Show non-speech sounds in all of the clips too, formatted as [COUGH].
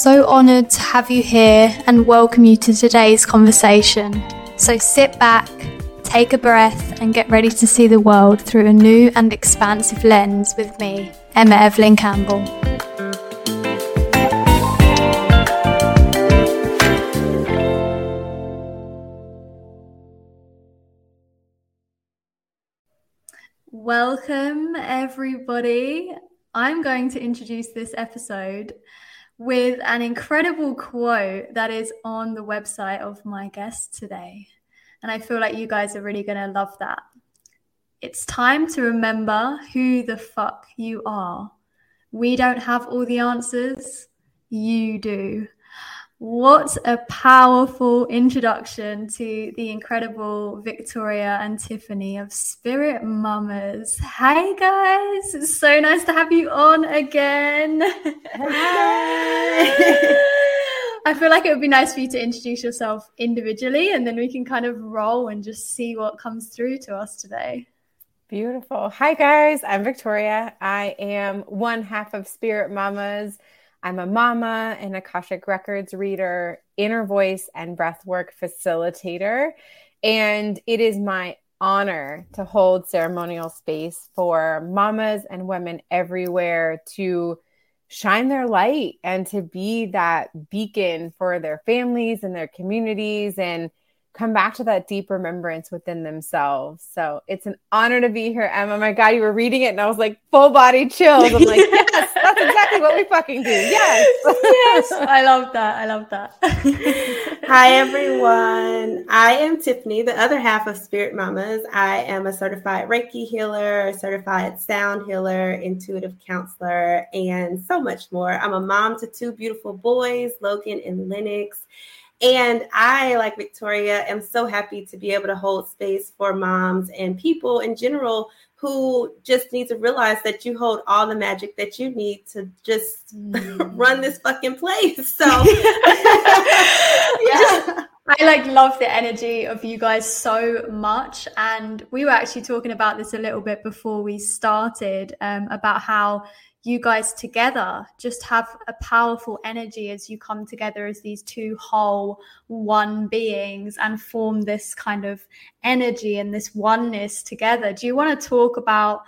so honoured to have you here and welcome you to today's conversation. So sit back, take a breath, and get ready to see the world through a new and expansive lens with me, Emma Evelyn Campbell. Welcome, everybody. I'm going to introduce this episode with an incredible quote that is on the website of my guest today. And I feel like you guys are really going to love that. It's time to remember who the fuck you are. We don't have all the answers, you do. What a powerful introduction to the incredible Victoria and Tiffany of Spirit Mamas. Hey guys, it's so nice to have you on again. I feel like it would be nice for you to introduce yourself individually and then we can kind of roll and just see what comes through to us today. Beautiful. Hi guys, I'm Victoria. I am one half of Spirit Mamas. I'm a mama, an Akashic Records reader, inner voice, and breathwork facilitator. And it is my honor to hold ceremonial space for mamas and women everywhere to shine their light and to be that beacon for their families and their communities and come back to that deep remembrance within themselves. So it's an honor to be here, Emma. My God, you were reading it and I was like full body chills. I'm like, [LAUGHS] yes, that's exactly what we fucking do. Yes. yes. I love that. I love that. [LAUGHS] Hi, everyone. I am Tiffany, the other half of Spirit Mamas. I am a certified Reiki healer, certified sound healer, intuitive counselor, and so much more. I'm a mom to two beautiful boys, Logan and Lennox. And I, like Victoria, am so happy to be able to hold space for moms and people in general who just need to realize that you hold all the magic that you need to just [LAUGHS] mm. run this fucking place. So, [LAUGHS] [LAUGHS] yeah. I like love the energy of you guys so much. And we were actually talking about this a little bit before we started um, about how you guys together just have a powerful energy as you come together as these two whole one beings and form this kind of energy and this oneness together. Do you want to talk about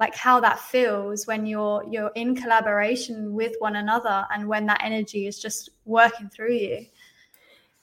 like how that feels when you're you're in collaboration with one another and when that energy is just working through you?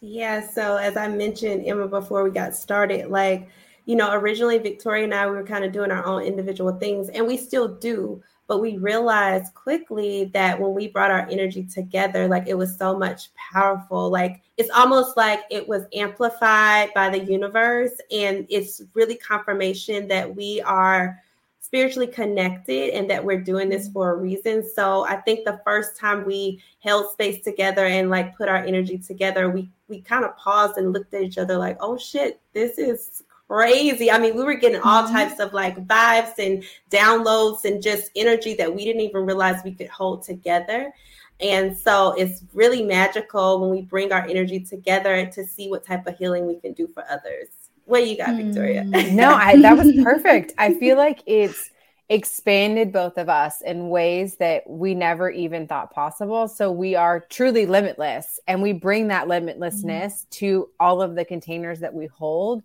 Yeah so as i mentioned emma before we got started like you know originally victoria and i we were kind of doing our own individual things and we still do but we realized quickly that when we brought our energy together like it was so much powerful. Like it's almost like it was amplified by the universe and it's really confirmation that we are spiritually connected and that we're doing this for a reason. So i think the first time we held space together and like put our energy together we we kind of paused and looked at each other like oh shit this is crazy. I mean, we were getting all mm-hmm. types of like vibes and downloads and just energy that we didn't even realize we could hold together. And so it's really magical when we bring our energy together to see what type of healing we can do for others. What you got, Victoria? Mm. [LAUGHS] no, I, that was perfect. I feel like it's expanded both of us in ways that we never even thought possible. So we are truly limitless and we bring that limitlessness mm. to all of the containers that we hold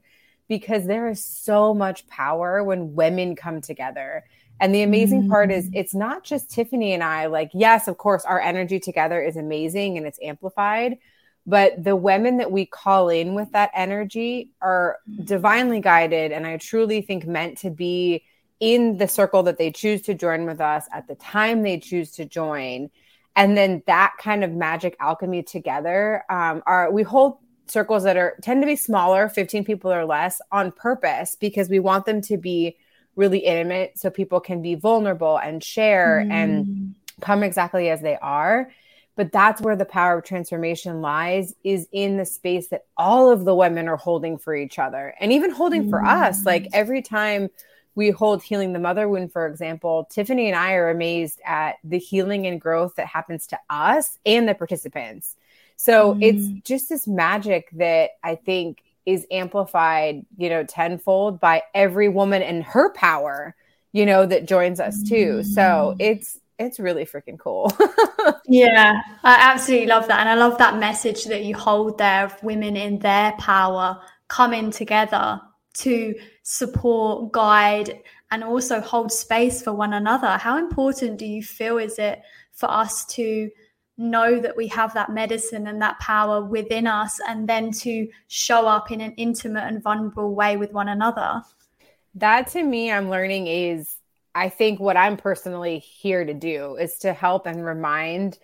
because there is so much power when women come together. And the amazing mm-hmm. part is mm. it's not just Tiffany and I. Like, yes, of course, our energy together is amazing and it's amplified. But the women that we call in with that energy are divinely guided and I truly think meant to be in the circle that they choose to join with us at the time they choose to join. And then that kind of magic alchemy together um, are we hold circles that are tend to be smaller, 15 people or less on purpose because we want them to be really intimate so people can be vulnerable and share mm. and come exactly as they are. But that's where the power of transformation lies is in the space that all of the women are holding for each other and even holding mm. for us. Like every time we hold healing the mother wound, for example, Tiffany and I are amazed at the healing and growth that happens to us and the participants. So mm. it's just this magic that I think is amplified, you know, tenfold by every woman and her power, you know, that joins us too. Mm. So it's it's really freaking cool. [LAUGHS] yeah, I absolutely love that. And I love that message that you hold there of women in their power coming together to support, guide, and also hold space for one another. How important do you feel is it for us to know that we have that medicine and that power within us and then to show up in an intimate and vulnerable way with one another? That to me, I'm learning is I think what I'm personally here to do is to help and remind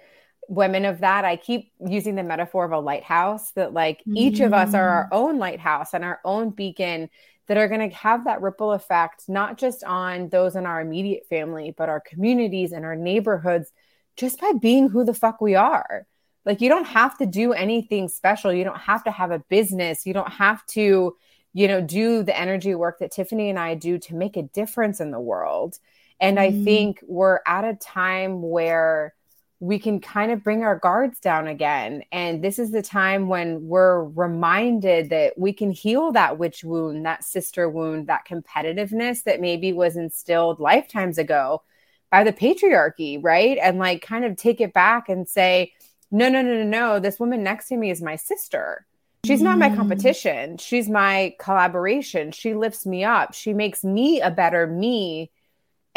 women of that. I keep using the metaphor of a lighthouse that, like, mm-hmm. each of us are our mm. own lighthouse and our own beacon that are going to have that ripple effect, not just on those in our immediate family, but our communities and our neighborhoods, just by being who the fuck we are. Like, you don't have to do anything special. You don't have to have a business. You don't have to, you know, do the energy work that Tiffany and I do to make a difference in the world. And mm. I think we're at a time where we can kind of bring our guards down again. And this is the time when we're reminded that we can heal that witch wound, that sister wound, that competitiveness that maybe was instilled lifetimes ago by the patriarchy, right? And like kind of take it back and say, no, no, no, no, no, this woman next to me is my sister. She's not my mm. competition. She's my collaboration. She lifts me up. She makes me a better me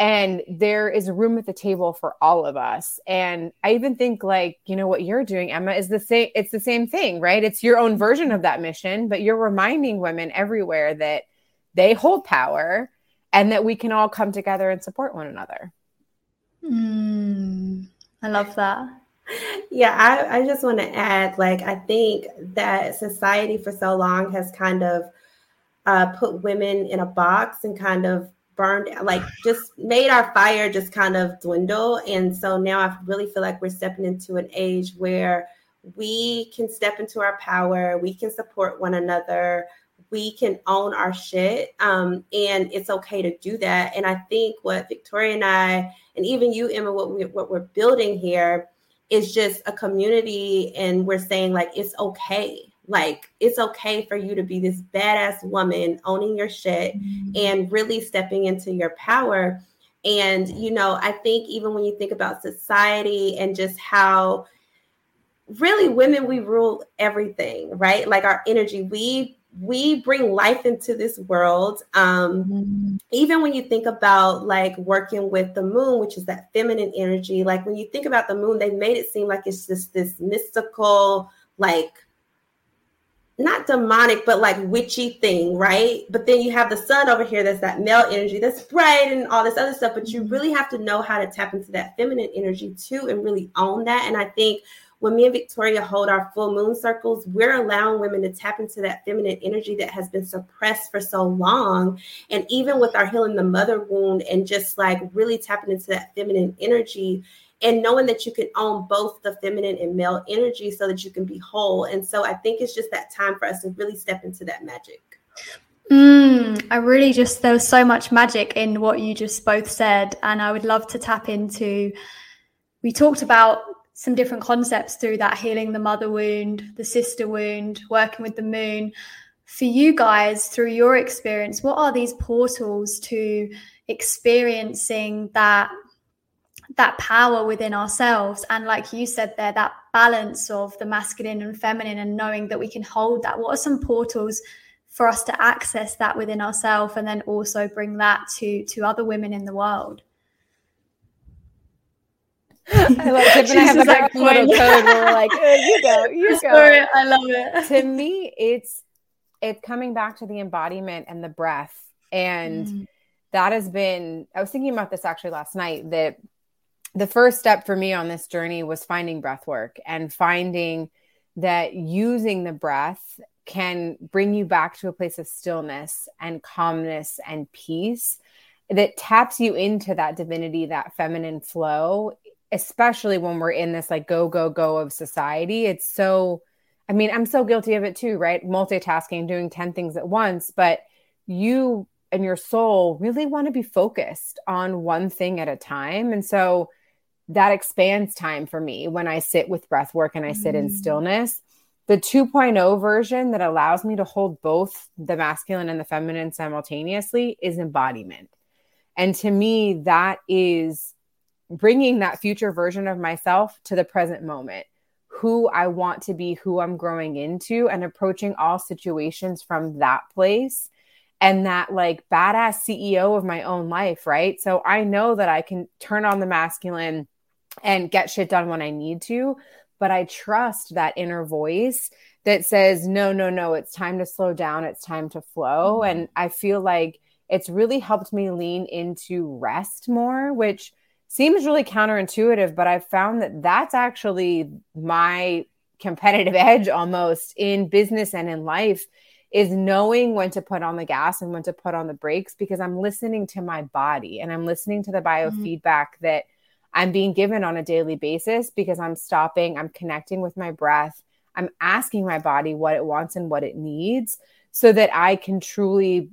and there is room at the table for all of us and i even think like you know what you're doing emma is the same it's the same thing right it's your own version of that mission but you're reminding women everywhere that they hold power and that we can all come together and support one another mm, i love that. Yeah I, I just want to add like i think that society for so long has kind of uh, put women in a box and kind of burned like just made our fire just kind of dwindle. And so now i really feel like we're stepping into an age where we can step into our power we can support one another we can own our shit um, and it's okay to do that and i think what victoria and i and even you emma what, we, what we're building here is just a community and we're saying like it's okay like it's okay for you to be this badass woman owning your shit mm-hmm. and really stepping into your power. And, you know, I think even when you think about society and just how really women, we rule everything, right? Like our energy, we we bring life into this world um mm-hmm. even when you think about like working with the moon which is that feminine energy like when you think about the moon they made it seem like it's just this mystical like not demonic, but like witchy thing, right? But then you have the sun over here that's that male energy that's bright and all this other stuff. But you mm-hmm. really have to know how to tap into that feminine energy too and really own that. And I think when me and Victoria hold our full moon circles, we're allowing women to tap into that feminine energy that has been suppressed for so long. And even with our healing the mother wound and just like really tapping into that feminine energy, and knowing that you can own both the feminine and male energy so that you can be whole. And so I think it's just that time for us to really step into that magic. Mm, I really just, there was so much magic in what you just both said. And I would love to tap into, we talked about some different concepts through that healing the mother wound, the sister wound, working with the moon. For you guys, through your experience, what are these portals to experiencing that that power within ourselves? And like you said there that balance of the masculine and feminine and knowing that we can hold that. What are some portals for us to access that within ourselves and then also bring that to to other women in the world I love Tiff and I have a like little code where we're like, oh, you go, you go. I love it. [LAUGHS] [LAUGHS] [LAUGHS] To me, it's it's coming back to the embodiment and the breath. And mm. that has been I was thinking about this actually last night that the first step for me on this journey was finding breath work and finding that using the breath can bring you back to a place of stillness and calmness and peace that taps you into that divinity, that feminine flow, especially when we're in this like go, go, go of society. It's so, I mean, I'm so guilty of it too, right? Multitasking, doing 10 things at once, but you and your soul really want to be focused on one thing at a time. And so, that expands time for me when I sit with breath work and I sit in mm. stillness. The 2.0 version that allows me to hold both the masculine and the feminine simultaneously is embodiment. And to me, that is bringing that future version of myself to the present moment who I want to be, who I'm growing into, and approaching all situations from that place and that like badass CEO of my own life, right? So I know that I can turn on the masculine and get shit done when I need to, but I trust that inner voice that says, no, no, no, it's time to slow down, it's time to flow. Mm-hmm. And I feel like it's really helped me lean into rest more, which seems really counterintuitive, but I've found that that's actually my competitive [LAUGHS] edge almost in business and in life is knowing when to put on the gas and when to put on the brakes because I'm listening to my body and I'm listening to the mm-hmm. biofeedback mm-hmm. that I'm being given on a daily basis because I'm stopping, I'm connecting with my breath, I'm asking my body what it wants and what it needs so that I can truly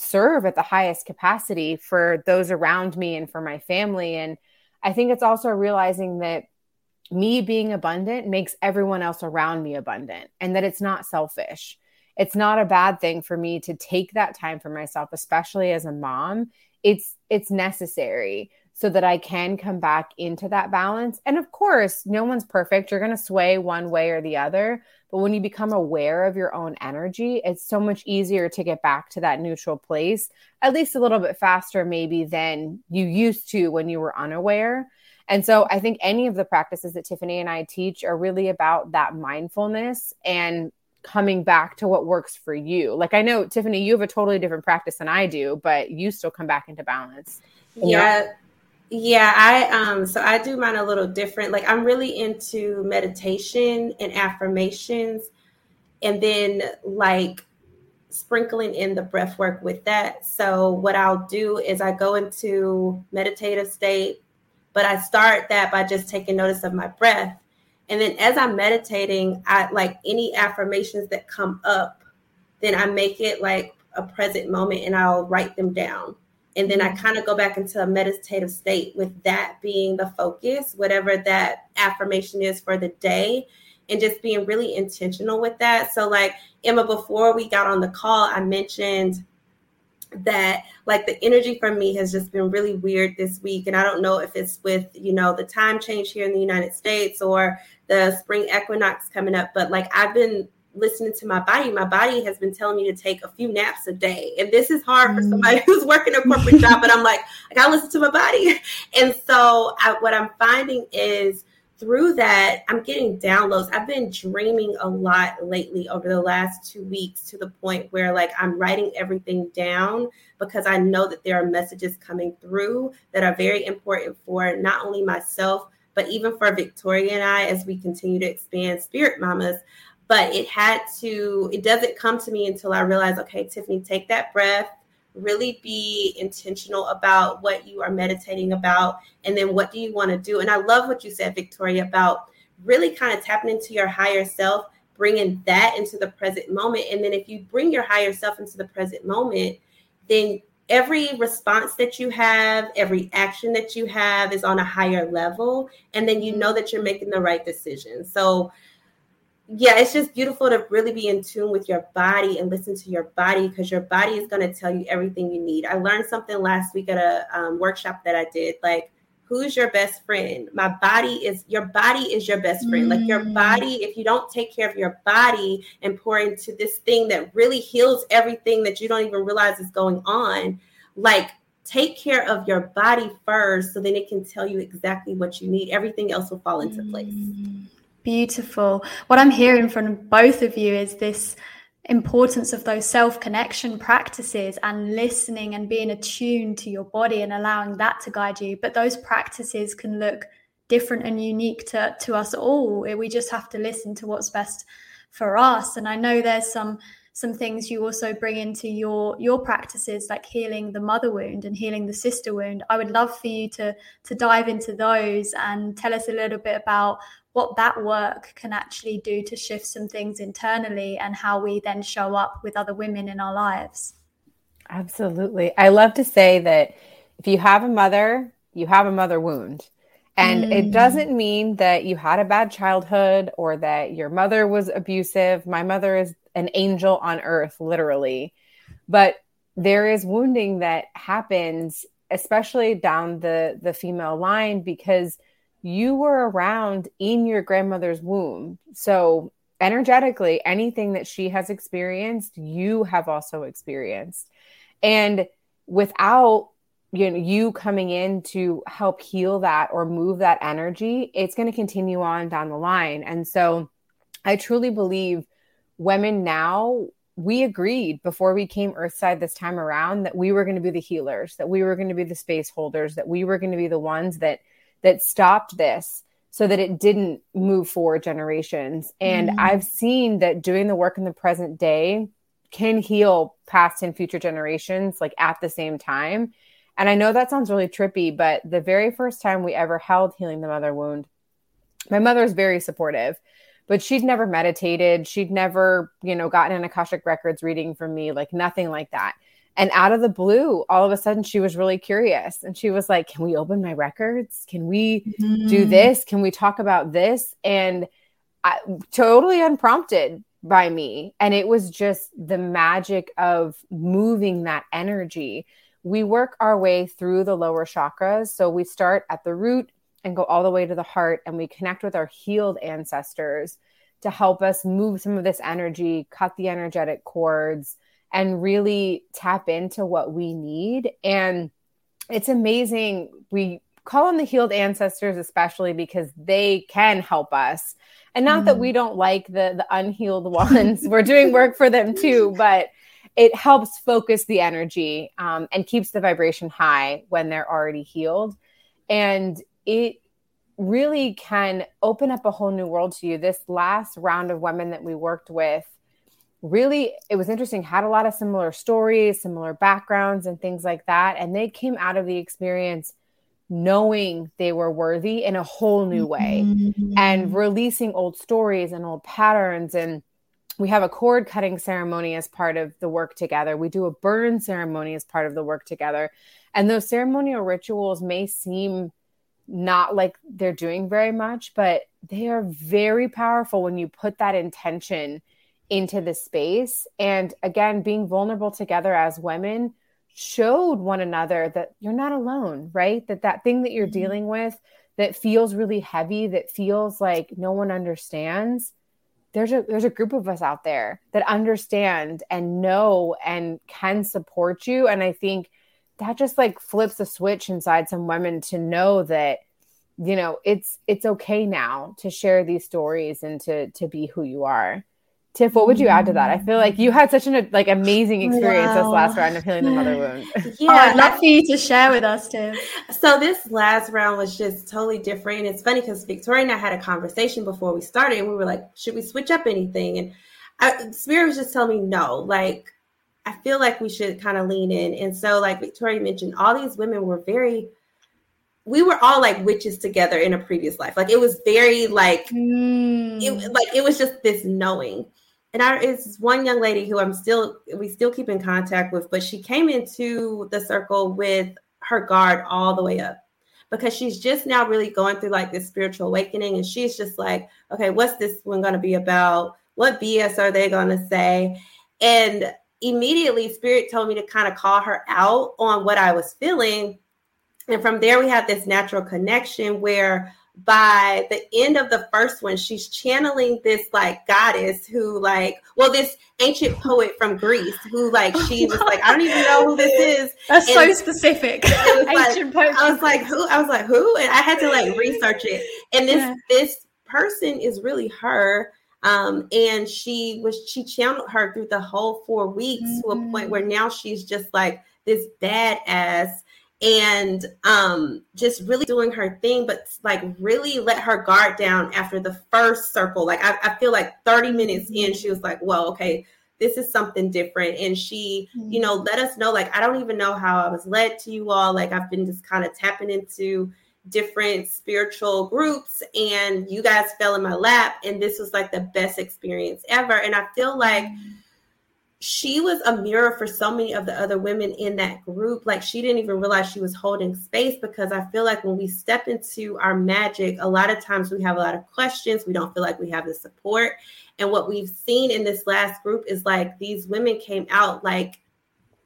serve at the highest capacity for those around me and for my family. And I think it's also realizing that me being abundant makes everyone else around me abundant and that it's not selfish. It's not a bad thing for me to take that time for myself, especially as a mom. It's it's necessary so that I can come back into that balance. And of course, no one's perfect. You're going to sway one way or the other. But when you become aware of your own energy, it's so much easier to get back to that neutral place, at least a little bit faster, maybe, than you used to when you were unaware. And so I think any of the practices that Tiffany and I teach are really about that mindfulness and coming back to what works for you. Like I know Tiffany, you have a totally different practice than I do, but you still come back into balance. Yeah. Yeah, I um so I do mine a little different. Like I'm really into meditation and affirmations and then like sprinkling in the breath work with that. So what I'll do is I go into meditative state, but I start that by just taking notice of my breath. And then as I'm meditating, I like any affirmations that come up, then I make it like a present moment and I'll write them down and then I kind of go back into a meditative state with that being the focus, whatever that affirmation is for the day, and just being really intentional with that. So, like Emma, before we got on the call, I mentioned that like the energy for me has just been really weird this week and i don't know if it's with you know the time change here in the united states or the spring equinox coming up but like i've been listening to my body. My body has been telling me to take a few naps a day. And this is hard for somebody mm. [LAUGHS] who's working a corporate job, but I'm like, I gotta listen to my body. [LAUGHS] And so I, what I'm finding is through that, I'm getting downloads. I've been dreaming a lot lately over the last two weeks to the point where like I'm writing everything down because I know that there are messages coming through that are very important for not only myself, but even for Victoria and I as we continue to expand Spirit Mamas but it had to it doesn't come to me until i realize okay tiffany take that breath really be intentional about what you are meditating about and then what do you want to do and i love what you said victoria about really kind of tapping into your higher self bringing that into the present moment and then if you bring your higher self into the present moment then every response that you have, every action that you have is on a higher level. And then you know that you're making the right decision. So yeah, it's just beautiful to really be in tune with your body and listen to your body because your body is going to tell you everything you need. I learned something last week at a um, workshop that I did. Like, who's your best friend? My body is your body is your best friend. Mm. Like your mm. body, if you don't take care of your body and pour into this thing that really heals everything that you don't even realize is going on, like take care of your body first so then it can tell you exactly what you need. Everything else will fall into mm. Beautiful. What I'm hearing from both of you is this importance of those self connection practices and listening and being attuned to your body and allowing that to guide you. But those practices can look different and unique to, to us all. We just have to listen to what's best for us. And I know there's some some things you also bring into your your practices like healing the mother wound and healing the sister wound i would love for you to to dive into those and tell us a little bit about what that work can actually do to shift some things internally and how we then show up with other women in our lives. Absolutely. I love to say that if you have a mother, you have a mother wound. And mm. it doesn't mean that you had a bad childhood or that your mother was abusive. My mother is an angel on earth, literally. But there is wounding that happens especially down the the female line because you were around in your grandmother's womb. So energetically, anything that she has experienced, you have also experienced. And without you know you coming in to help heal that or move that energy, it's going to continue on down the line. And so I truly believe women now we agreed before we came earthside this time around that we were going to be the healers that we were going to be the space holders that we were going to be the ones that that stopped this so that it didn't move forward generations. And mm. I've seen that doing the work in the present day can heal past and future generations like at the same time. And I know that sounds really trippy, but the very first time we ever held Healing the Mother Wound, my mother is very supportive, but she'd never meditated. She'd never, you know, gotten an Akashic Records reading from me, like nothing like that. And out of the blue, all of a sudden, she was really curious. And she was like, Can we open my records? Can we mm-hmm. do this? Can we talk about this? And I, totally unprompted by me. And it was just the magic of moving that energy. We work our way through the lower chakras. So we start at the root and go all the way to the heart, and we connect with our healed ancestors to help us move some of this energy, cut the energetic cords and really tap into what we need. And it's amazing. We call on the healed ancestors, especially because they can help us. And not mm. that we don't like the, the unhealed [LAUGHS] ones, we're doing work for them too, but it helps focus the energy um, and keeps the vibration high when they're already healed. And it really can open up a whole new world to you. This last round of women that we worked with, really it was interesting had a lot of similar stories similar backgrounds and things like that. And they came out of the experience knowing they were worthy in a whole new way mm-hmm. and releasing old stories and old patterns. And we have a cord cutting ceremony as part of the work together. We do a burn ceremony as part of the work together. And those ceremonial rituals may seem not like they're doing very much but they are very powerful when you put that intention into the space. And again, being vulnerable together as women showed one another that you're not alone, right? That that thing that you're mm-hmm. dealing with that feels really heavy, that feels like no one understands. There's a there's a group of us out there that understand and know and can support you. And I think that just like flips a switch inside some women to know that you know it's it's okay now to share these stories and to to be who you are Tiff, what would you add to that? I feel like you had such an like amazing oh, experience wow. this last round of healing the mother wound. Yeah, oh, I'd love for you to share with us, Tiff. So this last round was just totally different. And it's funny because Victoria and I had a conversation before we started, and we were like, "Should we switch up anything?" And I, Spirit was just telling me no. Like, I feel like we should kind of lean in. And so, like Victoria mentioned, all these women were very we were all like witches together in a previous life. Like it was very like mm. it like it was just this knowing and I is one young lady who I'm still we still keep in contact with, but she came into the circle with her guard all the way up because she's just now really going through like this spiritual awakening and she's just like, okay, what's this one going to be about? What BS are they going to say? And immediately spirit told me to kind of call her out on what I was feeling. And from there we have this natural connection where by the end of the first one, she's channeling this like goddess who, like, well, this ancient poet from Greece who, like, she [LAUGHS] was like, I don't even know who this is. That's and so specific. [LAUGHS] ancient like, poet. I was like, who? I was like, who? And I had to like research it. And this yeah. this person is really her. Um, and she was she channeled her through the whole four weeks mm-hmm. to a point mm-hmm. where now she's just like this badass and um just really doing her thing but like really let her guard down after the first circle. Like i, I feel like 30 minutes in she was like well okay this is something different. And she mm-hmm. you know let us know like i don't even know how i was led to you all. Like i've been just kind of tapping into different spiritual groups and you guys fell in my lap and this was like the best experience ever. And i feel like mm-hmm she was a mirror for so many of the other women in that group. Like she didn't even realize she was holding space because I feel like when we step into our magic, a lot of times we have a lot of questions. We don't feel like we have the support. And what we've seen in this last group is like these women came out like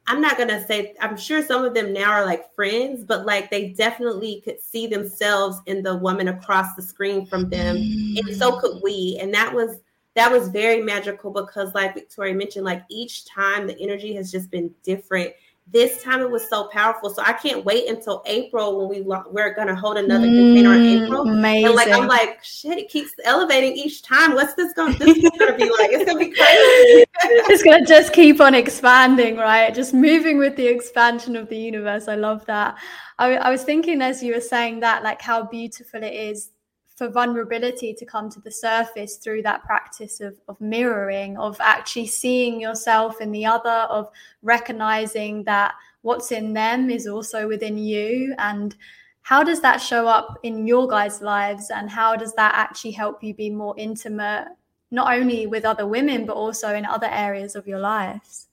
I'm not gonna say I'm sure some of them now are like friends, but like they definitely could see themselves in the woman across the screen from them, and so could we. And that was that was very magical because, like Victoria mentioned, like each time the energy has just been different this time it was so powerful. So I can't wait until April when we we're gonna hold another mm, container in April. Amazing. And like I'm like, shit, it keeps elevating each time. What's this going this is gonna be like? It's gonna be crazy. [LAUGHS] it's gonna just keep on expanding, right? Just moving with the expansion of the universe. I love that. I, I was thinking as you were saying that, like how beautiful it is for vulnerability to come to the surface through that practice of, of mirroring, of actually seeing yourself in the other, of recognizing that what's in them is also within you. And how does that show up in your guys' lives? And how does that actually help you be more intimate, not only with other women, but also in other areas of your lives?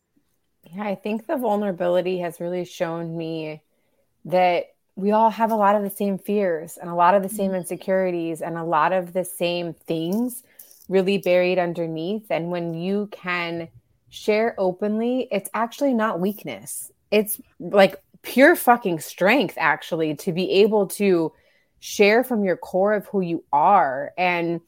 Yeah, I think the vulnerability has really shown me that we all have a lot of the same fears and a lot of the same mm-hmm. insecurities and a lot of the same things really buried underneath. And when you can share openly, it's actually not weakness. It's like pure fucking strength, actually, to be able to share from your core of who you are. And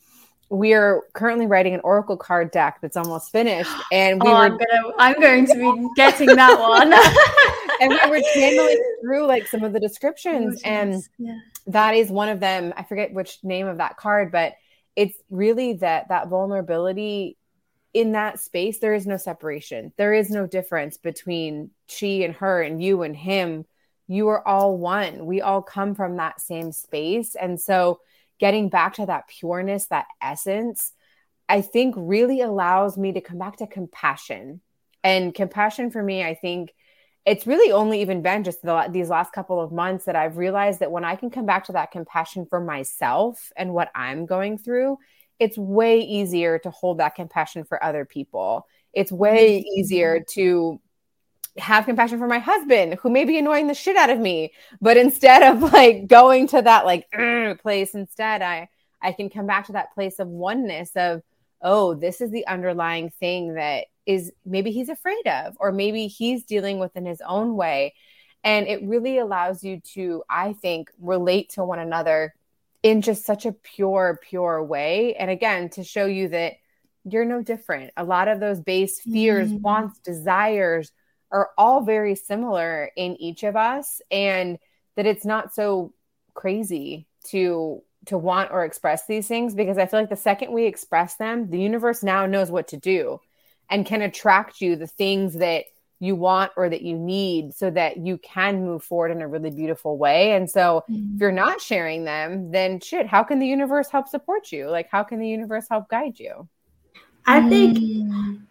we are currently writing an oracle card deck that's almost finished and we oh, were I'm, gonna, I'm going to be getting that one [LAUGHS] and we were channeling [LAUGHS] through like some of the descriptions oh, and yeah. that is one of them. I forget which name of that card but it's really that that vulnerability in that space there is no separation. There is no difference between she and her and you and him. You are all one. We all come from that same space. And so getting back to that pureness, that essence, I think really allows me to come back to compassion. And compassion for me, I think it's really only even been just the, these last couple of months that I've realized that when I can come back to that compassion for myself and what I'm going through, it's way easier to hold that compassion for other people. It's way mm-hmm. easier to have compassion for my husband who may be annoying the shit out of me but instead of like going to that like place instead i i can come back to that place of oneness of oh this is the underlying thing that is maybe he's afraid of or maybe he's dealing with in his own way. And it really allows you to i think relate to one another in just such a pure pure way. And again to show you that you're no different. A lot of those base fears mm-hmm. wants desires are all very similar in each of us and that it's not so crazy to to want or express these things because I feel like the second we express them, the universe now knows what to do and can attract you the things that you want or that you need so that you can move forward in a really beautiful way. And so mm-hmm. if you're not sharing them, then shit, how can the universe help support you? Like how can the universe help guide you? I think,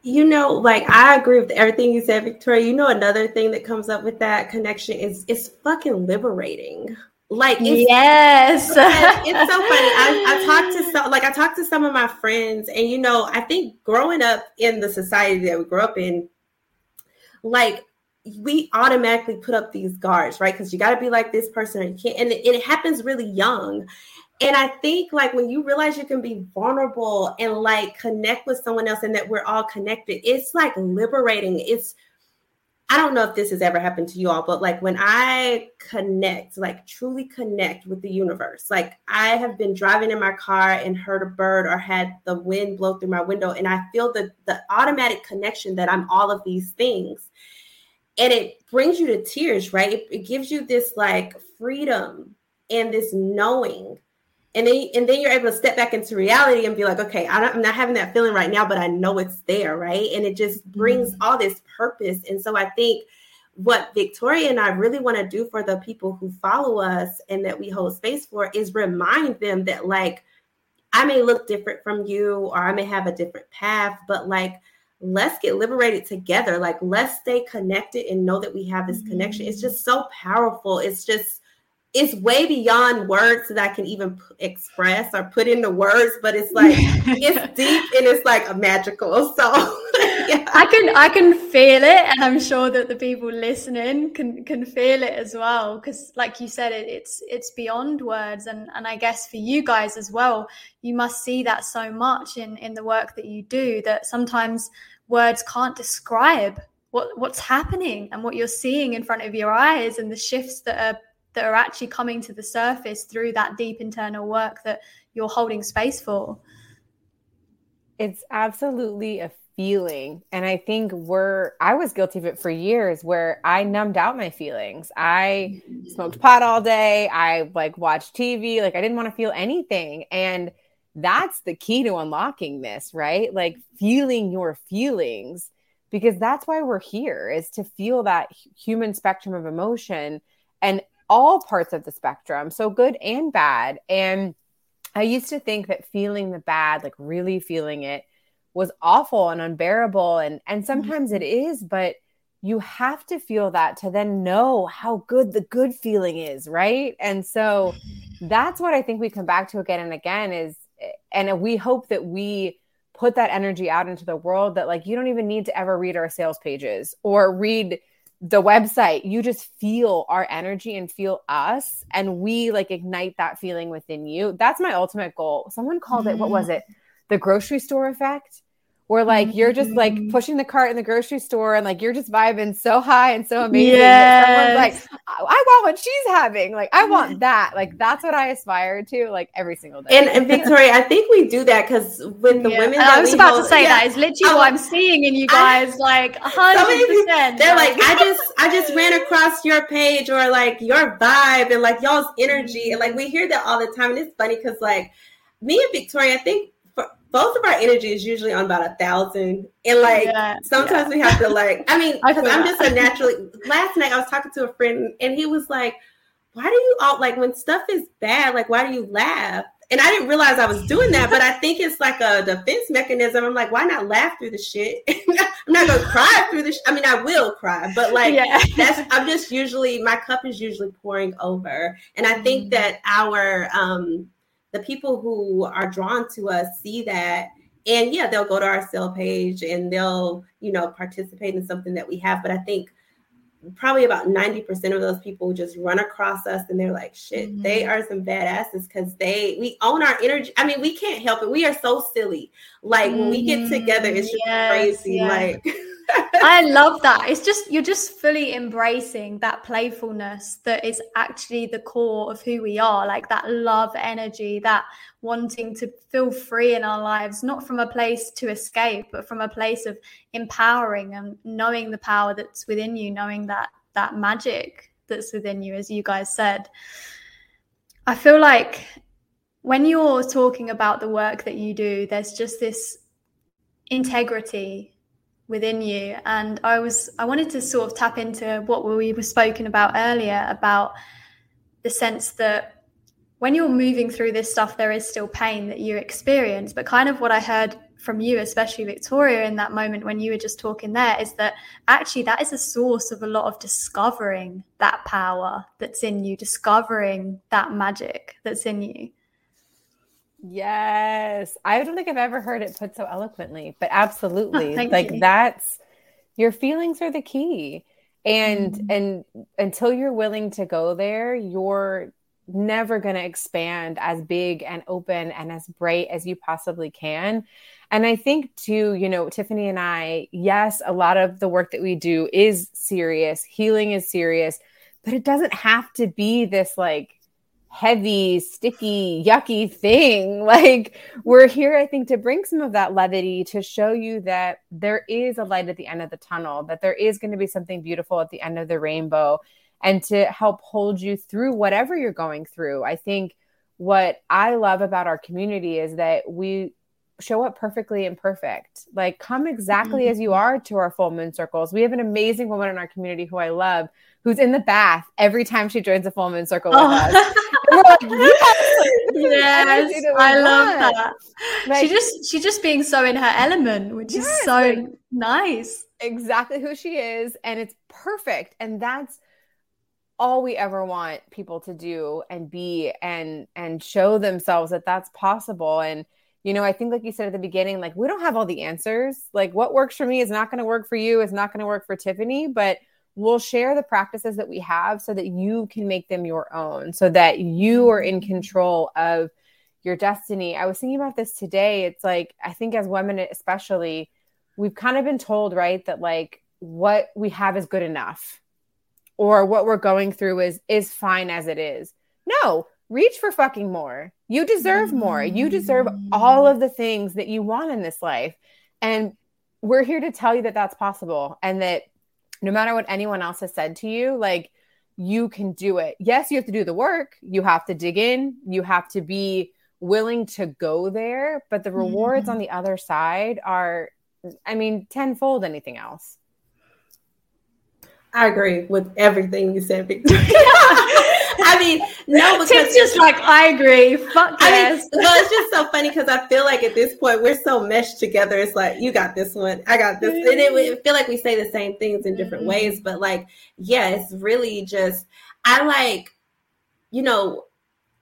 you know, like I agree with everything you said, Victoria. You know, another thing that comes up with that connection is it's fucking liberating. Like, it's, yes, it's, so funny. [LAUGHS] I, I talked to some, like, I talked to some of my friends, and you know, I think growing up in the society that we grew up in, like, we automatically put up these guards, right? Because you got to be like this person, or you can't, and it, it happens really young. And I think like when you realize you can be vulnerable and like connect with someone else and that we're all connected, it's like liberating. It's I don't know if this has ever happened to you all, but like when I connect, like truly connect with the universe, like I have been driving in my car and heard a bird or had the wind blow through my window, and I feel the the automatic connection that I'm all of these things, and it brings you to tears, right? It, it gives you this like freedom and this knowing and then and then you're able to step back into reality and be like okay i'm not having that feeling right now but i know it's there right? And it just brings mm-hmm. all this purpose. And so i think what victoria and i really want to do for the people who follow us and that we hold space for is remind them that like i may look different from you or i may have a different path but like let's get liberated together. Like let's stay connected and know that we have this connection. It's mm-hmm. just so powerful. It's just it's way beyond words that I can even p- express or put into words, but it's like [LAUGHS] it's deep and it's like a magical. So [LAUGHS] yeah. I can I can feel it, and I'm sure that the people listening can can feel it as well. Because, like you said, it, it's it's beyond words, and and I guess for you guys as well, you must see that so much in in the work that you do that sometimes words can't describe what what's happening and what you're seeing in front of your eyes and the shifts that are that are actually coming to the surface through that deep internal work that you're holding space for. It's absolutely a feeling. And i think we're i was guilty of it for years where i numbed out my feelings. I smoked pot all day. I like watched tv like i didn't want to feel anything. And that's the key to unlocking this right? Like feeling your feelings because that's why we're here is to feel that human spectrum of emotion. And all parts of the spectrum so good and bad and i used to think that feeling the bad like really feeling it was awful and unbearable and and sometimes mm-hmm. it is but you have to feel that to then know how good the good feeling is right and so that's what i think we come back to again and again is and we hope that we put that energy out into the world that like you don't even need to ever read our sales pages or read the website you just feel our energy and feel us and we like ignite that feeling within you. That's my ultimate goal. Someone called it what was mm. it? The grocery store effect where like you're just like mm-hmm. pushing the cart in the grocery store and like you're just vibing so high and so amazing. Yes. like, I want what she's having. Like, I want that. Like, that's what I aspire to like every single day. And, and Victoria, I think we do that because with the yeah. women, I was about hold, to say yeah. that is literally what I'm seeing in you guys. I, like, hundred percent. They're like, I [LAUGHS] just, I just ran across your page or like your vibe and like y'all's energy, and like we hear that all the time. And it's funny because like me and Victoria, I think both of our energy is usually on about a thousand. And like yeah, sometimes yeah. we have to like, I mean, [LAUGHS] because I'm just a naturally last night I was talking to a friend and he was like, Why do you all like when stuff is bad, like why do you laugh? And I didn't realize I was doing that, but I think it's like a defense mechanism. I'm like, why not laugh through the shit? [LAUGHS] I'm not gonna cry through the. Sh- I mean, I will cry, but like yeah. [LAUGHS] that's. I'm just usually my cup is usually pouring over, and I think mm-hmm. that our um the people who are drawn to us see that and yeah they'll go to our sale page and they'll you know participate in something that we have but i think probably about 90% of those people just run across us and they're like shit mm-hmm. they are some badasses because they we own our energy i mean we can't help it we are so silly like mm-hmm. when we get together it's just yes, crazy yes. like [LAUGHS] I love that. It's just you're just fully embracing that playfulness that is actually the core of who we are, like that love energy, that wanting to feel free in our lives, not from a place to escape, but from a place of empowering and knowing the power that's within you, knowing that that magic that's within you, as you guys said. I feel like when you're talking about the work that you do, there's just this integrity within you. And I was I wanted to sort of tap into what we were spoken about earlier about the sense that when you're moving through this stuff, there is still pain that you experience. But kind of what I heard from you, especially Victoria, in that moment when you were just talking there, is that actually that is a source of a lot of discovering that power that's in you, discovering that magic that's in you. Yes. I don't think I've ever heard it put so eloquently, but [LAUGHS] absolutely. Oh, like you. that's your feelings are the key. And mm-hmm. and until you're willing to go there, you're never going to expand as big and open and as bright as you possibly can. And I think too, you know, Tiffany and I, yes, a lot of the work that we do is serious. Healing is serious, but it doesn't have to be this like heavy, sticky, yucky thing. [LAUGHS] Like, we're here, I think, to bring some of that levity to show you that there is a light at the end of the tunnel, that there is going to be something beautiful at the end of the rainbow, and to help hold you through whatever you're going through. I think what I love about our community is that we show up perfectly imperfect. Like, come exactly mm-hmm. as you are to our full moon circles. We have an amazing woman in our community who I love who's in the bath every time she joins a full moon circle with oh. [LAUGHS] us. Like, yes, [LAUGHS] yes I love that. Like, she just she's just being so in her element, which yes, is so like, nice. Exactly who she is, and it's perfect. And that's all we ever want people to do and be and and show themselves that that's possible and you know i think like you said at the beginning like we don't have all the answers like what works for me is not going to work for you is not going to work for tiffany but we'll share the practices that we have so that you can make them your own, so that you are in mm-hmm. control of your destiny. I was thinking about this today. It's like, I think as women, especially, we've kind of been told, right, that like what we have is good enough or what we're going through is is fine as it is. No, reach for fucking more. You deserve more. You deserve all of the things that you want in this life. And we're here to tell you that that's possible and that no matter what anyone else has said to you, like you can do it. Yes, you have to do the work. You have to dig in. You have to be willing to go there, but the rewards mm-hmm. on the other side are I mean, tenfold anything else. I agree with everything you said, Victoria. [LAUGHS] [LAUGHS] I mean, no, because Tim's just like I agree. Fuck yes. I mean, well, it's just so [LAUGHS] funny because I feel like at this point we're so meshed together. It's like you got this one, I got this, and it, it feel like we say the same things in different mm-hmm. ways. But like, yeah, it's really just I like, you know,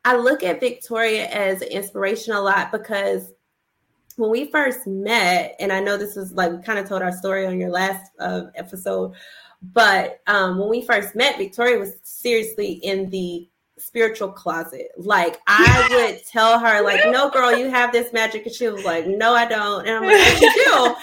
I look at Victoria as inspiration a lot because when we first met, and I know this was like we kind of told our story on your last uh, episode, but um, when we first met, Victoria was seriously in the spiritual closet. Like I would tell her, like, no, girl, you have this magic. And she was like, no, I don't. And I'm like, yes, you do.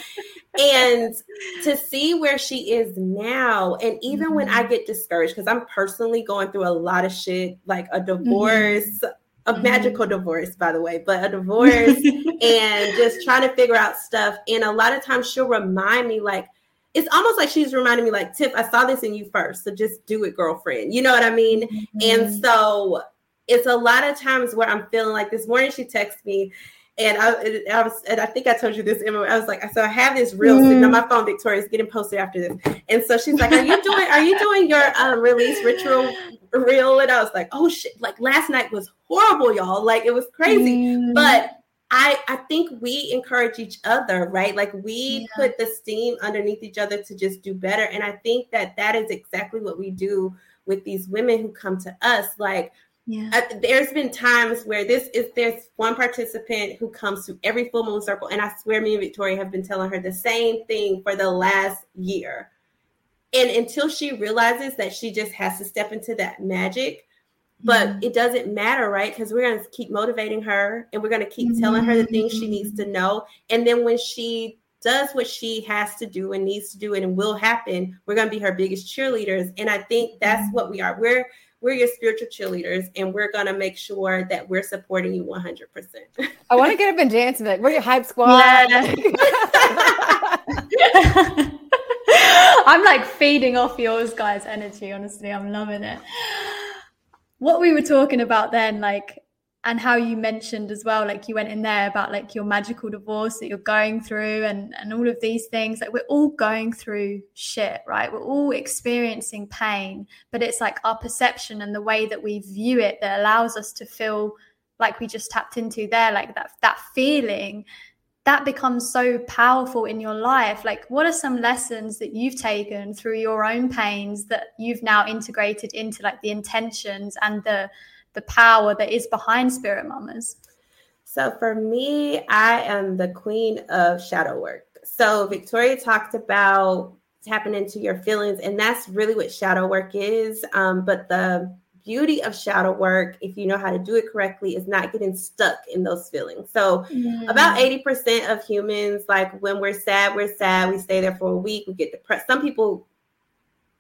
and to see where she is now, and even mm-hmm. when I mm-hmm. get discouraged, because I'm personally going through a lot of shit, like a mm-hmm. divorce, mm-hmm. a mm-hmm. magical divorce, by the way, but a divorce, [LAUGHS] and just trying to figure out stuff. And a lot of times she'll remind me, like, it's almost like she's reminding me like Tiff, I saw this in you first, so just do it, girlfriend. You know what I mean? Mm-hmm. And so it's a lot of times where I'm feeling like this morning she texted me and I, I was, and I think I told you this, Emma. I was like, so I have this reel mm. sitting on my phone. Victoria's getting posted after this, and so she's like, "Are you doing? Are you doing your um, release ritual reel?" And I was like, "Oh shit!" Like last night was horrible, y'all. Like it was crazy, mm. but I I think we encourage each other, right? Like we yeah. put the steam underneath each other to just do better, and I think that that is exactly what we do with these women who come to us. Like, yeah. Uh, there's been times where this is there's one participant who comes to every full moon circle, and I swear me and Victoria have been telling her the same thing for the last year. And until she realizes that she just has to step into that magic, but mm-hmm. it doesn't matter, right? Because we're going to keep motivating her and we're going to keep mm-hmm. telling her the things she needs to know. And then when she does what she has to do and needs to do it and will happen, we're going to be her biggest cheerleaders. And I think that's mm-hmm. what we are. We're we're your spiritual cheerleaders and we're going to make sure that we're supporting you 100%. I want to get up and dance and be like, we're your hype squad. Yeah. [LAUGHS] I'm like feeding off yours guys' energy, honestly. I'm loving it what we were talking about then, like, and how you mentioned as well, like you went in there about like your magical divorce that you're going through and, and all of these things. Like, we're all going through shit, right? We're all experiencing pain, but it's like our perception and the way that we view it that allows us to feel like we just tapped into there, like that, that feeling that becomes so powerful in your life. Like what are some lessons that you've taken through your own pains that you've now integrated into like the intentions and the the power that is behind spirit mamas? So for me i am the queen of shadow work. So victoria talked about tapping into your feelings and that's really what shadow work is. Um, but the beauty of shadow work, if you know how to do it correctly, is not getting stuck in those feelings. So, mm. about 80% of humans, like when we're sad, we're sad, we stay there for a week, we get depressed. Some people,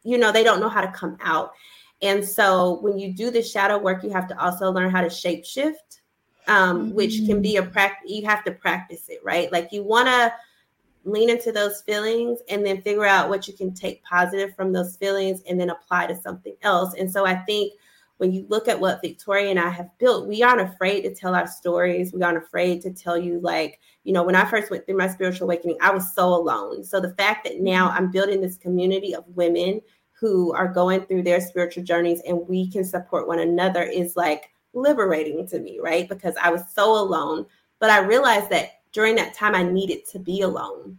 you know, they don't know how to come out. And so, when you do the shadow work, you have to also learn how to shape shift, um, mm. which can be a mm. practice. You have to practice it, right? Like, you want to lean into those feelings and then figure out what you can take positive from those feelings and then apply to something else. And so I think when you look at what Victoria and I have built, we aren't afraid to tell our stories. We aren't afraid to tell you, like, you know, when I first went through my spiritual awakening, I was so alone. So the fact that now mm-hmm. I'm building this community of women who are going through their spiritual journeys and we can support one another is like liberating to me, right? Because I was so alone. But I realized that during that time, I needed to be alone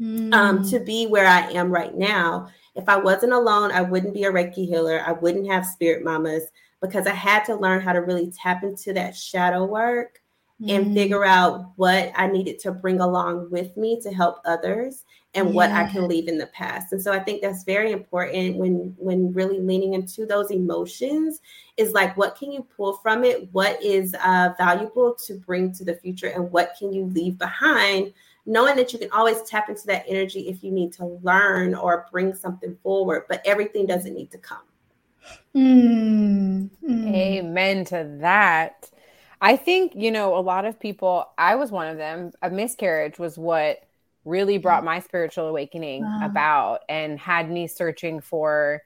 mm. um, to be where I am right now if I wasn't alone, I wouldn't be a Reiki healer. I wouldn't have spirit mamas because I had to learn how to really tap into that shadow work mm. and figure out what I needed to bring along with me to help others and yeah. what I can leave in the past. And so I think that's very important when when really leaning into those emotions is like what can you pull from it? What is uh, valuable to bring to the future and what can you leave behind knowing that you can always tap into that energy if you need to learn or bring something forward, but everything doesn't need to come. Mm, Amen to that. I think, you know, a lot of people, I was one of them, a miscarriage was what really brought my spiritual awakening wow. about and had me searching for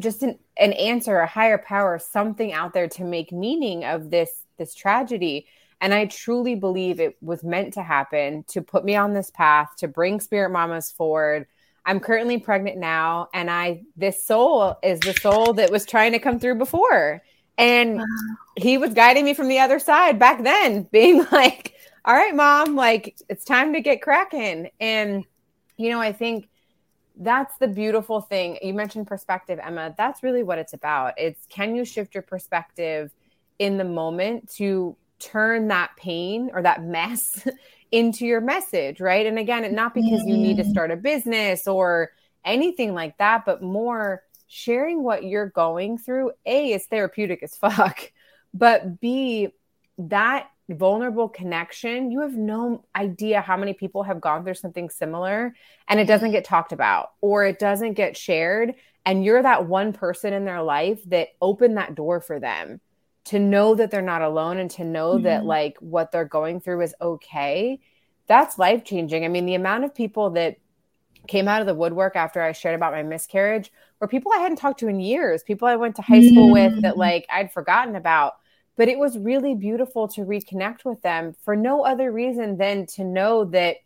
just an, an answer, a higher power, something out there to make meaning of this this tragedy. And I truly believe it was meant to happen to put me on this path, to bring spirit mamas forward. I'm currently pregnant now, and I this soul is the soul that was trying to come through before. And he was guiding me from the other side back then, [LAUGHS] being like, All right, mom, like it's time to get cracking. And you know, I think that's the beautiful thing. You mentioned perspective, Emma. That's really what it's about. It's can you shift your perspective in the moment to turn that pain or that mess [LAUGHS] into your message, right? And again, not because you need to mm-hmm. start a business or anything like that, but more sharing what you're going through. A is therapeutic as [LAUGHS] fuck, but B, that vulnerable connection, you have no idea how many people have gone through something similar and it doesn't get talked about or it doesn't get shared. And you're that one person in their life that opened that door for them to know that they're not alone and to know mm-hmm. that like what they're going through is okay. That's life changing. I mean, the amount of people that came out of the woodwork after I shared about my miscarriage were people I hadn't talked to in years, people I went to high school mm-hmm. with that like I'd forgotten about but it was really beautiful to reconnect with them for no other reason than to know that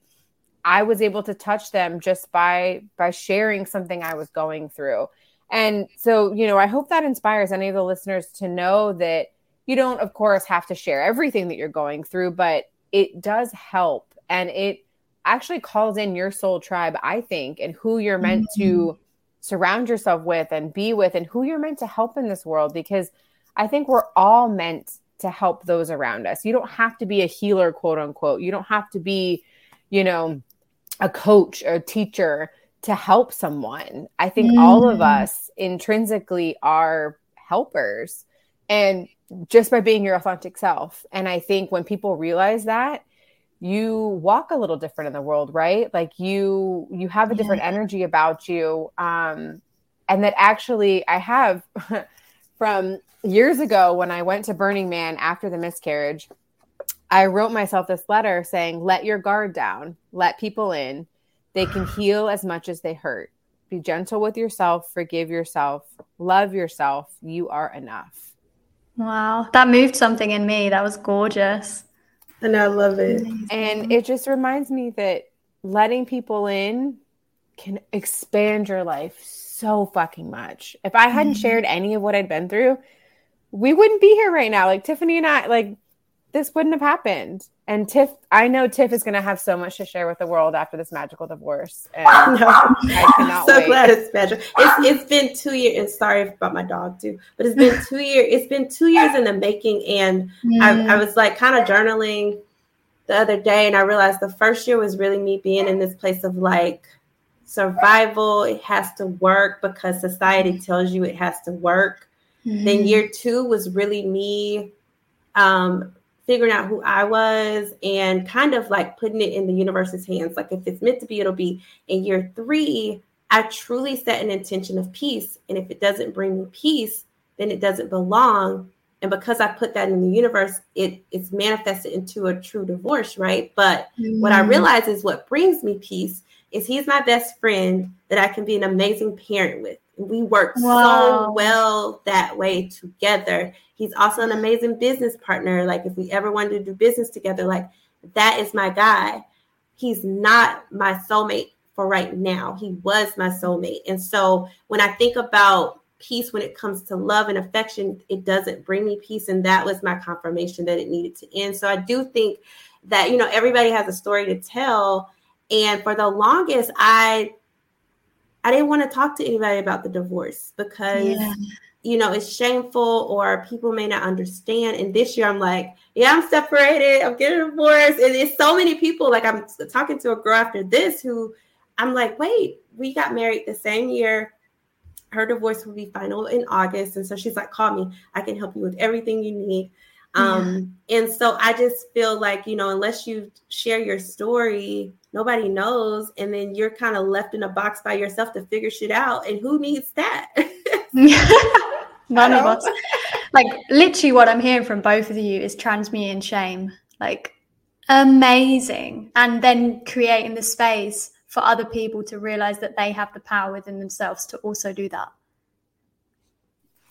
I was able to touch them just by by sharing something I was going through. And so, you know, I hope that inspires any of the listeners to know that you don't of course have to share everything that you're going through, but it does help and it actually calls in your soul tribe, I think, and who you're meant mm-hmm. to surround yourself with and be with and who you're meant to help in this world because I think we're all meant to help those around us. You don't have to be a healer, quote unquote. You don't have to be, you know, a coach or a teacher to help someone. I think mm. all of mm. us intrinsically are helpers and just by being your authentic self. And I think when people realize that, you walk a little different in the world, right? Like you you have a different yeah. energy about you um and that actually I have [LAUGHS] from years ago when I went to Burning Man after the miscarriage, I wrote myself this letter saying, Let your guard down, let people in. They can heal as much as they hurt. Be gentle with yourself, forgive yourself, love yourself. You are enough. Wow, that moved something in me. That was gorgeous. And I love it. And it just reminds me that letting people in can expand your life so fucking much. If I hadn't mm-hmm. shared any of what I'd been through, we wouldn't be here right now. Like Tiffany and I, like this wouldn't have happened. And Tiff, I know Tiff is going to have so much to share with the world after this magical divorce. And [LAUGHS] no, I cannot so wait. glad it's magical. It's, it's been two years. And sorry about my dog too, but it's been two years. It's been two years in the making. And mm. I, I was like kind of journaling the other day, and I realized the first year was really me being in this place of like survival. It has to work because society tells you it has to work Mm-hmm. Then year two was really me um, figuring out who I was and kind of like putting it in the universe's hands. Like if it's meant to be, it'll be. In year three, I truly set an intention of peace. And if it doesn't bring me peace, then it doesn't belong. And because I put that in the universe, it, it's manifested into a true divorce, right? But mm-hmm. what I mm-hmm. realize is what brings me peace is he's my best friend that I can be an amazing parent with. We work wow. so well that way together. He's also an amazing business partner. Like if we ever wanted to do business together, like that is my guy. He's not my soulmate for right now. He was my soulmate. And so when I think about peace when it comes to love and affection, it doesn't bring me peace. And that was my confirmation that it needed to end. So I do think that, you know, everybody has a story to tell. And for the longest, I I didn't want to talk to anybody about the divorce because yeah. you know it's shameful or people may not understand. And this year I'm like, yeah, I'm separated, I'm getting divorced. And it's so many people. Like I'm talking to a girl after this who I'm like, wait, we got married the same year. Her divorce will be final in August. And so she's like, call me. I can help you with everything you need. Um, and so I just feel like, you know, unless you share your story, nobody knows. And then you're kind of left in a box by yourself to figure shit out. And who needs that? None of us. Like literally what I'm hearing from both of you is transmuting shame. Like amazing. And then creating the space for other people to realize that they have the power within themselves to also do that.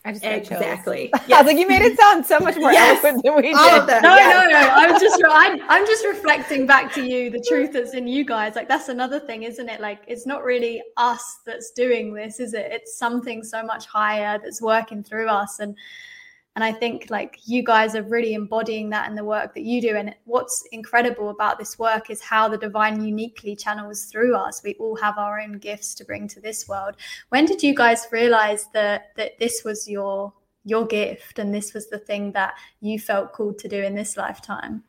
I just exactly. Yes. [LAUGHS] I was like, you made it sound so much more yes. eloquent than we did. No, yes. no, no. I'm just, I'm, I'm just reflecting back to you the truth that's in you guys. Like that's another thing, isn't it? Like it's not really us that's doing this, is it? It's something so much higher that's working through us, and and I think like you guys are really embodying that in the work that you do. And what's incredible about this work is how the divine uniquely channels through us. We all have our own gifts to bring to this world. When did you guys realize that that this was your your gift and this was the thing that you felt called to do in this lifetime?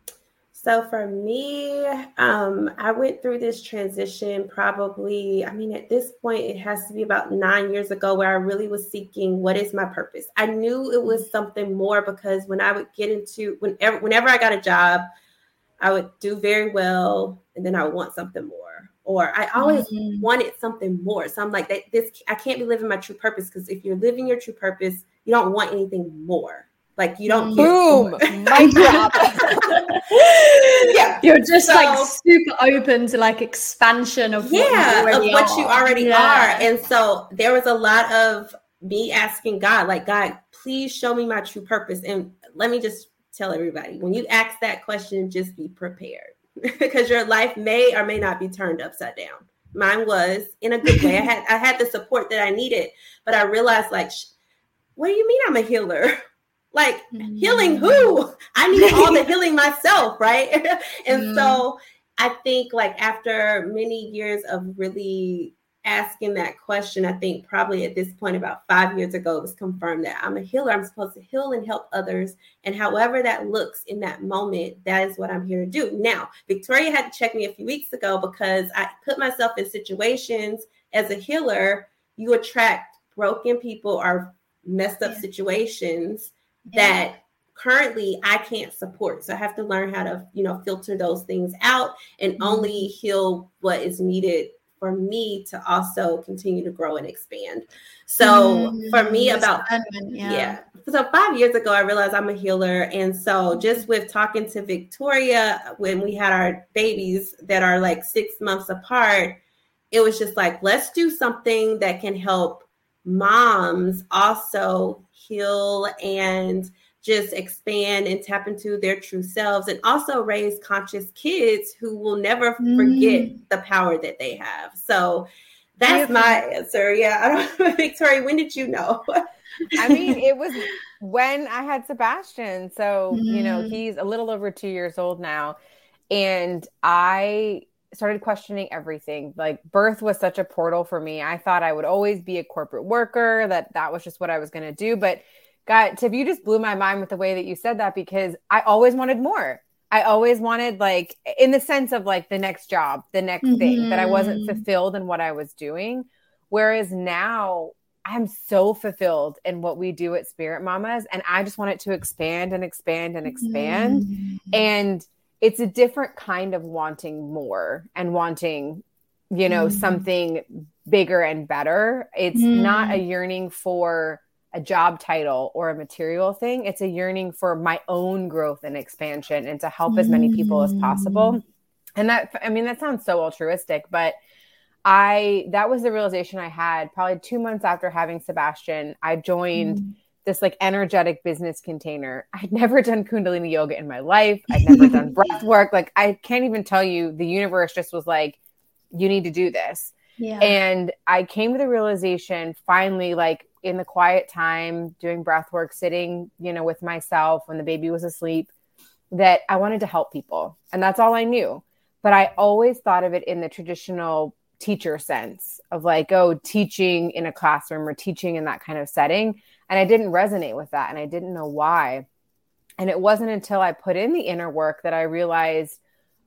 So for me, um, I went through this transition probably, I mean, at this point, it has to be about nine years ago where I really was seeking what is my purpose. I knew it was something more because when I would get into whenever whenever I got a job, I would do very well and then I would want something more. Or I always mm-hmm. wanted something more. So I'm like, this I can't be living my true purpose because if you're living your true purpose, you don't want anything more. Like you don't boom, mic drop. [LAUGHS] yeah, you're just so, like super open to like expansion of yeah what of what are. you already yeah. are. And so there was a lot of me asking God, like God, please show me my true purpose. And let me just tell everybody, when you ask that question, just be prepared [LAUGHS] because your life may or may not be turned upside down. Mine was in a good way. I had I had the support that I needed, but I realized like, what do you mean I'm a healer? [LAUGHS] Like mm-hmm. healing who? I need all the [LAUGHS] healing myself, right? [LAUGHS] and mm-hmm. so I think like after many years of really asking that question, I think probably at this point about five years ago, it was confirmed that I'm a healer. I'm supposed to heal and help others. And however that looks in that moment, that is what I'm here to do. Now, Victoria had to check me a few weeks ago because I put myself in situations as a healer, you attract broken people or messed up yeah. situations that currently I can't support. So I have to learn how to, you know, filter those things out and mm-hmm. only heal what is needed for me to also continue to grow and expand. So mm-hmm. for me, about yeah. yeah. So five years ago, I realized I'm a healer, and so just with talking to Victoria when we had our babies that are like six months apart, it was just like let's do something that can help moms also heal and just expand and tap into their true selves and also raise conscious kids who will never forget mm. the power that they have. So that's my answer. Yeah. I don't know, [LAUGHS] Victoria, when did you know? I mean, it was when I had Sebastian. So, mm. you know, mm. he's a little over two years old now. And I started questioning everything. Like birth was such a portal for me. I thought I would always be a corporate worker, that that was just what I was going to do. But God, Tiff, you just blew my mind with the way that you said that because I always wanted more. I always wanted like in the sense of like the next job, the next mm-hmm. thing that I wasn't mm-hmm. fulfilled in what I was doing. Whereas now I'm so fulfilled in what we do at Spirit Mamas and I just want it to expand and expand and expand. Mm-hmm. And it's a different kind of wanting more and wanting you know mm. something bigger and better it's mm. not a yearning for a job title or a material thing it's a yearning for my own growth and expansion and to help mm. as many people as possible mm. and that i mean that sounds so altruistic but i that was the realization i had probably 2 months after having sebastian i joined this like energetic business container. I'd never done Kundalini yoga in my life. I'd never done [LAUGHS] breath work. Like I can't even tell you, the universe just was like, you need to do this. Yeah. And I came to the realization finally, like in the quiet time, doing breath work, sitting, you know, with myself when the baby was asleep, that I wanted to help people. And that's all I knew. But I always thought of it in the traditional teacher sense of like, oh, teaching in a classroom or teaching in that kind of setting. And I didn't resonate with that and I didn't know why. And it wasn't until I put in the inner work that I realized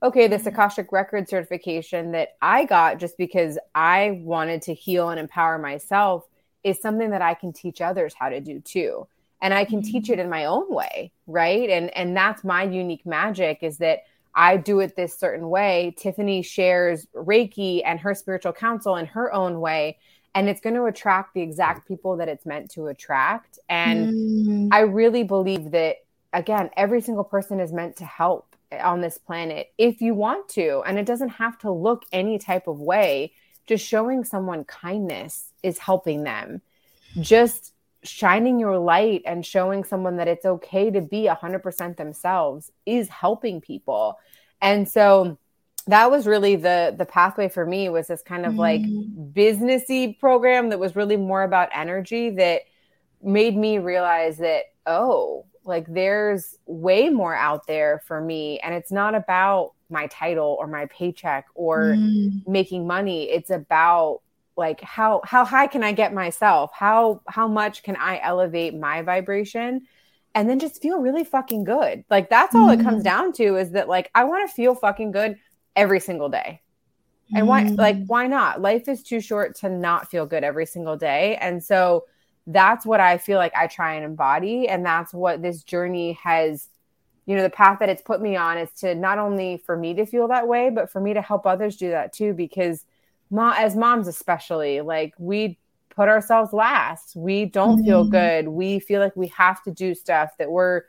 okay, this mm-hmm. Akashic Record certification that I got just because I wanted to heal and empower myself is something that I can teach others how to do too. and I can teach it in my own way, right? And and that's my unique magic is that I do it this certain way. Tiffany shares Reiki and her spiritual counsel in her own way and it's going to attract the exact people that it's meant to attract. And mm. I really believe that, again, every single person is meant to help on this planet if you want to. And it doesn't have to look any type of way. Just showing someone kindness is helping them. Just shining your light and showing someone that it's okay to be 100% themselves is helping people. And so, that was really the the pathway for me was this kind of mm. like businessy program that was really more about energy that made me realize that oh like there's way more out there for me and it's not about my title or my paycheck or mm. making money it's about like how how high can i get myself how how much can i elevate my vibration and then just feel really fucking good like that's all mm. it comes mm. down to is that like i want to feel fucking good every single day. And why like mm. why not? Life is too short to not feel good every single day. And so that's what I feel like I try and embody and that's what this journey has you know the path that it's put me on is to not only for me to feel that way but for me to help others do that too because mom as moms especially like we put ourselves last we don't mm-hmm. feel good we feel like we have to do stuff that we're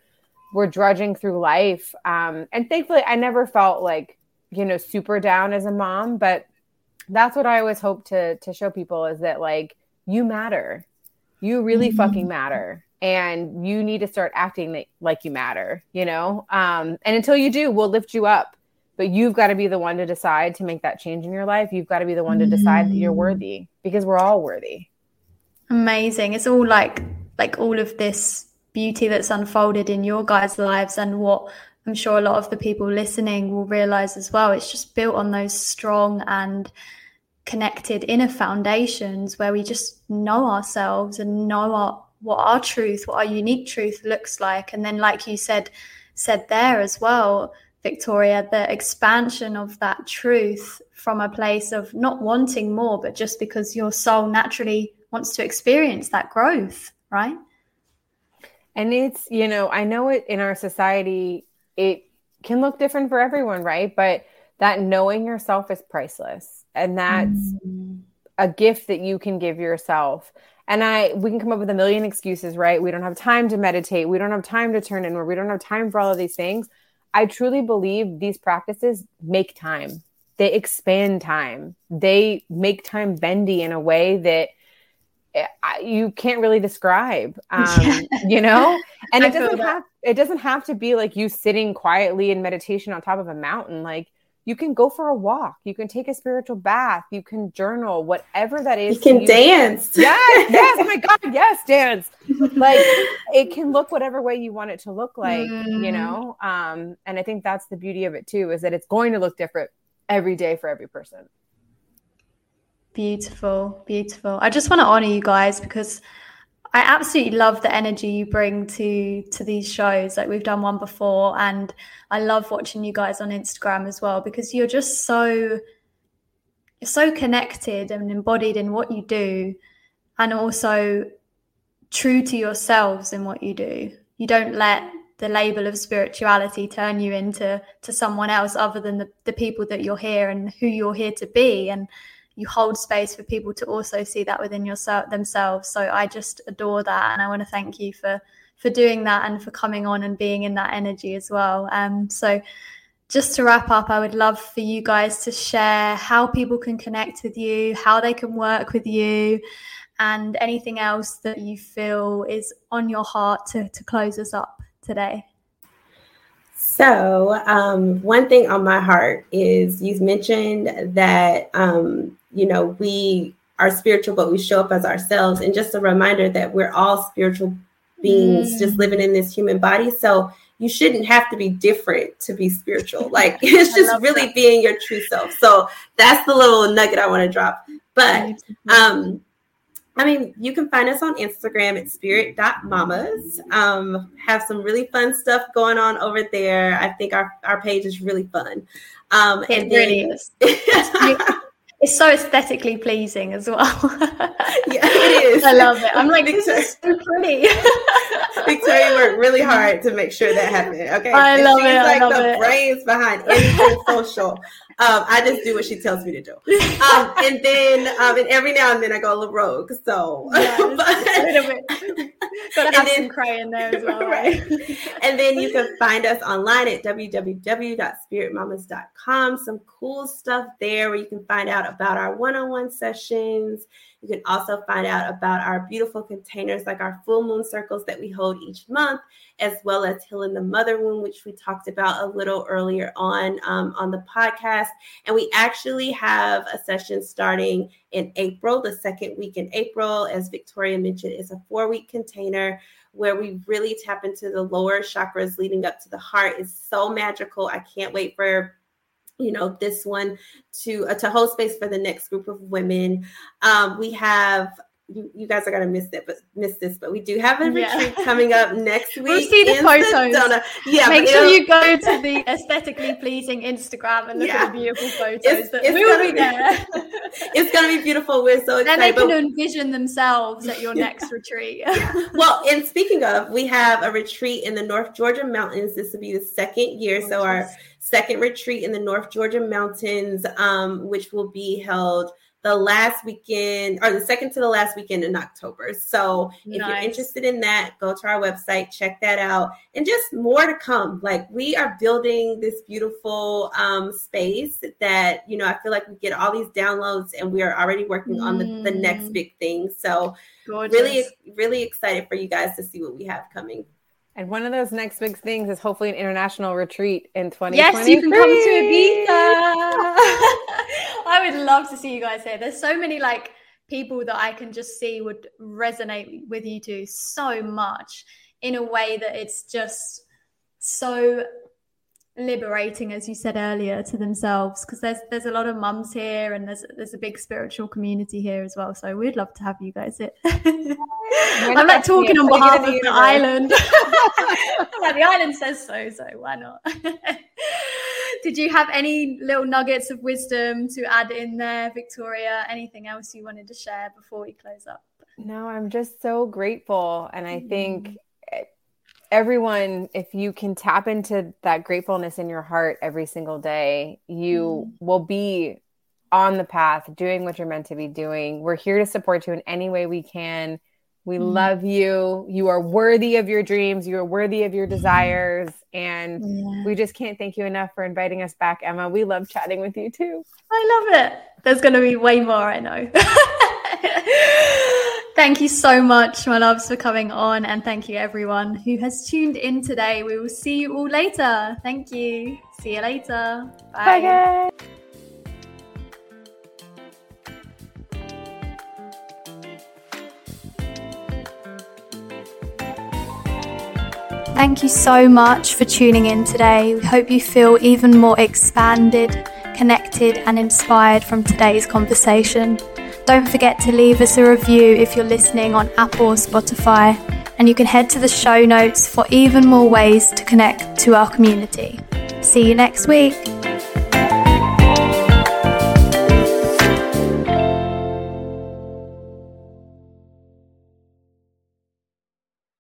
we're drudging through life um and thankfully i never felt like you know super down as a mom but that's what i always hope to to show people is that like you matter. You really mm-hmm. fucking matter. And you need to start acting like you matter you know? Um and until you do we'll lift you up. But you've got to be the one to decide to make that change in your life. You've got to be the one to decide that you're mm-hmm. worthy because we're all worthy. Amazing. It's all like like all of this beauty that's unfolded in your guys lives and what I'm sure a lot of the people listening will realize as well. It's just built on those strong and connected inner foundations where we just know ourselves and know our, what our truth, what our unique truth looks like. And then, like you said, said there as well, Victoria, the expansion of that truth from a place of not wanting more, but just because your soul naturally wants to experience that growth, right? And it's, you know, I know it in our society, it can look different for everyone, right? But that knowing yourself is priceless. And that's mm. a gift that you can give yourself. And I we can come up with a million excuses, right? We don't have time to meditate, we don't have time to turn inward, we don't have time for all of these things. I truly believe these practices make time. They expand time. They make time bendy in a way that you can't really describe [LAUGHS] um, you know and it doesn't have it doesn't have to be like you sitting quietly in meditation on top of a mountain. Like you can go for a walk. You can take a spiritual bath. You can journal whatever that is you can you. dance. Yes [LAUGHS] yes oh my god yes dance. Like it can look whatever way you want it to look like mm. you know? Um and i think that's the beauty of it too is that it's going to look different every day for every person. Beautiful, beautiful. I just want to honor you guys because I absolutely love the energy you bring to to these shows. Like we've done one before, and I love watching you guys on Instagram as well because you're just so you're so connected and embodied in what you do, and also true to yourselves in what you do. You don't let the label of spirituality turn you into to someone else other than the, the people that you're here and who you're here to be. And you hold space for people to also see that within yourself themselves. So I just adore that, and I want to thank you for for doing that and for coming on and being in that energy as well. Um, so just to wrap up, I would love for you guys to share how people can connect with you, how they can work with you, and anything else that you feel is on your heart to, to close us up today. So, um, one thing on my heart is you've mentioned that um, you know, we are spiritual, but we show up as ourselves. And just a reminder that we're all spiritual beings mm. just living in this human body. So you shouldn't have to be different to be spiritual. [LAUGHS] Like it's just really that. being your true self. So that's the little nugget I want to drop. But um I mean, you can find us on Instagram at spirit.mamas. Um, have some really fun stuff going on over there. I think our, our page is really fun. Um, it and then, is. [LAUGHS] it's so aesthetically pleasing as well. [LAUGHS] yeah, it is. I love it. I'm like, this is so pretty. [LAUGHS] Victoria worked really hard to make sure that happened. Okay, I love she's it. like I love the it. brains behind anything social. Um, I just do what she tells me to do, um, [LAUGHS] and then um, and every now and then I go a little rogue. So, Yes, [LAUGHS] but- a bit. Got to And have then- some cray in there as [LAUGHS] well, Right. right? and then you can find us online at www.spiritmamas.com. Some cool stuff there where you can find out about our one on one sessions. You can also find out about our beautiful containers, like our full moon circles that we hold each month, as well as healing the mother wound, which we talked about a little earlier on um, on the podcast. And we actually have a session starting in April, the second week in April. As Victoria mentioned, it's a four week container where we really tap into the lower chakras leading up to the heart is so magical. I can't wait for you know this one to uh, to hold space for the next group of women. Um, we have you, you guys are gonna miss that, but miss this, but we do have a Yeah. retreat coming up [LAUGHS] next week. We'll see the photos. Sedona. Yeah, Make sure you go to the [LAUGHS] aesthetically pleasing Instagram and look Yeah. at the beautiful photos. It's- that it's we will be be- there. [LAUGHS] it's gonna be beautiful. We're so excited. then they can but- envision themselves at your next retreat. well, and speaking of, we have a retreat in the North Georgia mountains. This will be the second year. So our second retreat in the North Georgia mountains, um, which will be held the last weekend or the second to the last weekend in October. So if you're interested in that, go to our website, check that out, and just more to come. Like we are building this beautiful um, space that you know I feel like we get all these downloads, and we are already working on the, the next Mm. big thing. So Gorgeous. really really excited for you guys to see what we have coming And one of those next big things is hopefully an international retreat in 2023. Yes, you can come to Ibiza. [LAUGHS] I would love to see you guys here. There's so many like people that I can just see would resonate with you two so much in a way that it's just so liberating as you said earlier to themselves. Because there's there's a lot of mums here and there's there's a big spiritual community here as well. So we'd love to have you guys here. I'm not talking on behalf of the the island. [LAUGHS] Like the island says so so why not [LAUGHS] did you have any little nuggets of wisdom to add in there victoria anything else you wanted to share before we close up No, I'm just so grateful. And I think mm-hmm. everyone, if you can tap into that gratefulness in your heart every single day, you mm. will be on the path doing what you're meant to be doing. We're here to support you in any way we can. We Mm. love you. You are worthy of your dreams. You are worthy of your desires. And we just can't thank you enough for inviting us back, Emma. We love chatting with you too. I love it. There's going to be way more, I know. [LAUGHS] thank you so much, my loves, for coming on. And thank you, everyone who has tuned in today. We will see you all later. Thank you. See you later. Bye. Bye, guys. Thank you so much for tuning in today. We hope you feel even more expanded, connected, and inspired from today's conversation. Don't forget to leave us a review if you're listening on Apple or Spotify, and you can head to the show notes for even more ways to connect to our community. See you next week.